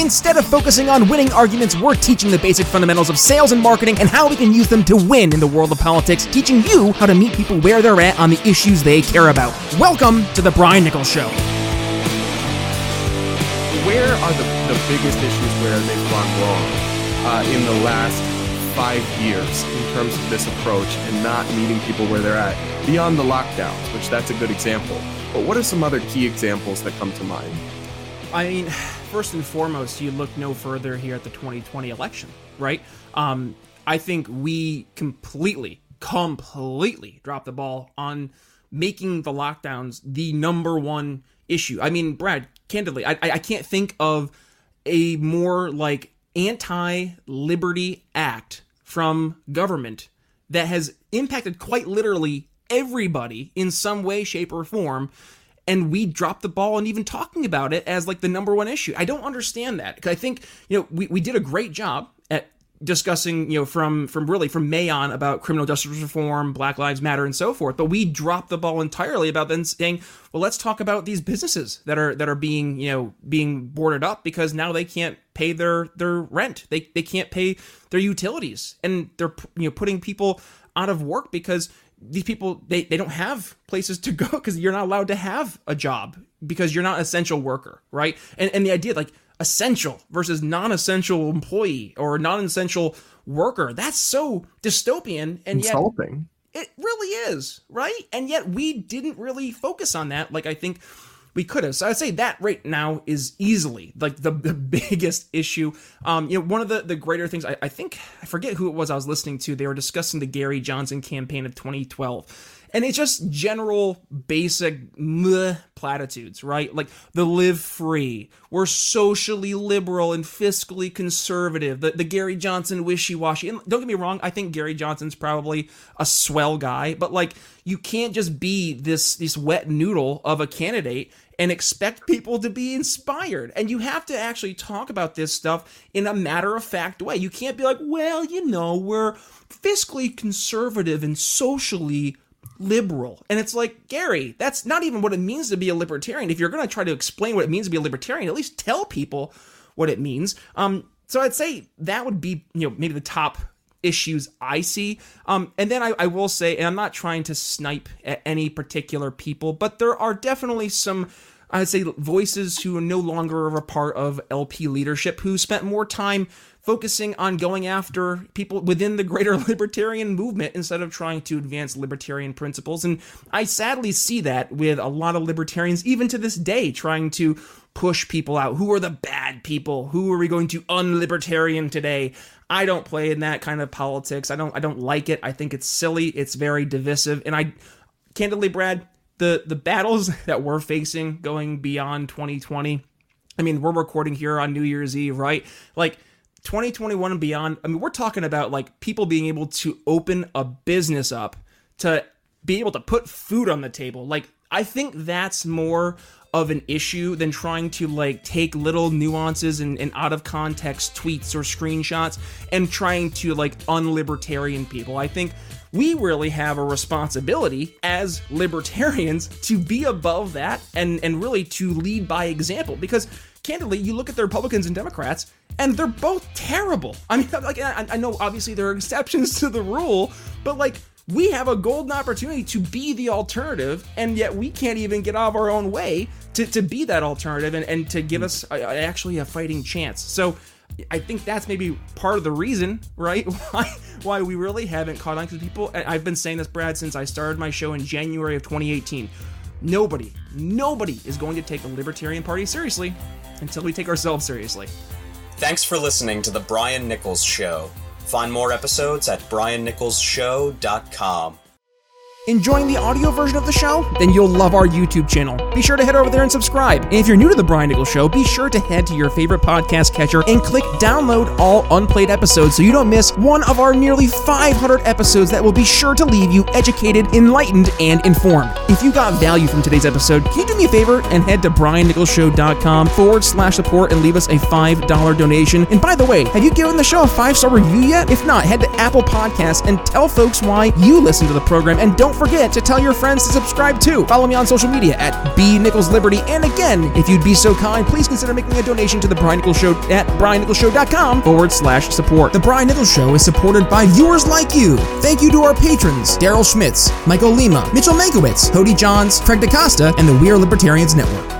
Instead of focusing on winning arguments, we're teaching the basic fundamentals of sales and marketing and how we can use them to win in the world of politics, teaching you how to meet people where they're at on the issues they care about. Welcome to The Brian Nichols Show. Where are the, the biggest issues where they've gone wrong uh, in the last five years in terms of this approach and not meeting people where they're at beyond the lockdowns, which that's a good example. But what are some other key examples that come to mind? I mean, first and foremost, you look no further here at the 2020 election, right? Um, I think we completely, completely dropped the ball on making the lockdowns the number one issue. I mean, Brad, candidly, I, I can't think of a more like anti-liberty act from government that has impacted quite literally everybody in some way, shape, or form. And we dropped the ball and even talking about it as like the number one issue. I don't understand that because I think you know we, we did a great job at discussing you know from from really from May on about criminal justice reform, Black Lives Matter, and so forth. But we dropped the ball entirely about then saying, well, let's talk about these businesses that are that are being you know being boarded up because now they can't pay their their rent, they they can't pay their utilities, and they're you know putting people out of work because these people they, they don't have places to go because you're not allowed to have a job because you're not an essential worker right? And, and the idea like essential versus non-essential employee or non-essential worker that's so dystopian and insulting. yet it really is right? And yet we didn't really focus on that like i think we could have. So I'd say that right now is easily like the, the biggest issue. Um, you know, one of the, the greater things I, I think I forget who it was I was listening to. They were discussing the Gary Johnson campaign of 2012 and it's just general basic meh platitudes, right? Like the live free, we're socially liberal and fiscally conservative, the, the Gary Johnson wishy washy. And don't get me wrong, I think Gary Johnson's probably a swell guy, but like you can't just be this this wet noodle of a candidate and expect people to be inspired. And you have to actually talk about this stuff in a matter of fact way. You can't be like, well, you know, we're fiscally conservative and socially liberal. And it's like, Gary, that's not even what it means to be a libertarian. If you're going to try to explain what it means to be a libertarian, at least tell people what it means. Um, so I'd say that would be, you know, maybe the top issues I see. Um, and then I, I will say, and I'm not trying to snipe at any particular people, but there are definitely some I'd say voices who are no longer a part of LP leadership who spent more time focusing on going after people within the greater libertarian movement instead of trying to advance libertarian principles. And I sadly see that with a lot of libertarians, even to this day, trying to push people out. Who are the bad people? Who are we going to unlibertarian today? I don't play in that kind of politics. I don't I don't like it. I think it's silly. It's very divisive. And I candidly, Brad, the the battles that we're facing going beyond 2020. I mean, we're recording here on New Year's Eve, right? Like 2021 and beyond, I mean, we're talking about like people being able to open a business up to be able to put food on the table. Like, I think that's more of an issue than trying to like take little nuances and, and out of context tweets or screenshots and trying to like unlibertarian people. I think we really have a responsibility as libertarians to be above that and and really to lead by example because candidly you look at the republicans and democrats and they're both terrible i mean like i, I know obviously there are exceptions to the rule but like we have a golden opportunity to be the alternative and yet we can't even get out of our own way to, to be that alternative and, and to give us a, actually a fighting chance so I think that's maybe part of the reason, right? Why why we really haven't caught on because people. I've been saying this, Brad, since I started my show in January of 2018. Nobody, nobody is going to take the Libertarian Party seriously until we take ourselves seriously. Thanks for listening to the Brian Nichols Show. Find more episodes at briannicholsshow.com. Enjoying the audio version of the show? Then you'll love our YouTube channel. Be sure to head over there and subscribe. And if you're new to the Brian Nichols Show, be sure to head to your favorite podcast catcher and click download all unplayed episodes so you don't miss one of our nearly 500 episodes that will be sure to leave you educated, enlightened, and informed. If you got value from today's episode, can you me a favor and head to briannicholsshow.com forward slash support and leave us a $5 donation? And by the way, have you given the show a five star review yet? If not, head to Apple Podcasts and tell folks why you listen to the program and don't forget to tell your friends to subscribe too. Follow me on social media at B Nichols Liberty. And again, if you'd be so kind, please consider making a donation to the Brian Nichols Show at briannicholsshow.com forward slash support. The Brian Nichols Show is supported by viewers like you. Thank you to our patrons, Daryl Schmitz, Michael Lima, Mitchell Mankiewicz, Cody Johns, Craig DaCosta, and the We Are Libertarians Network.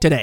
today.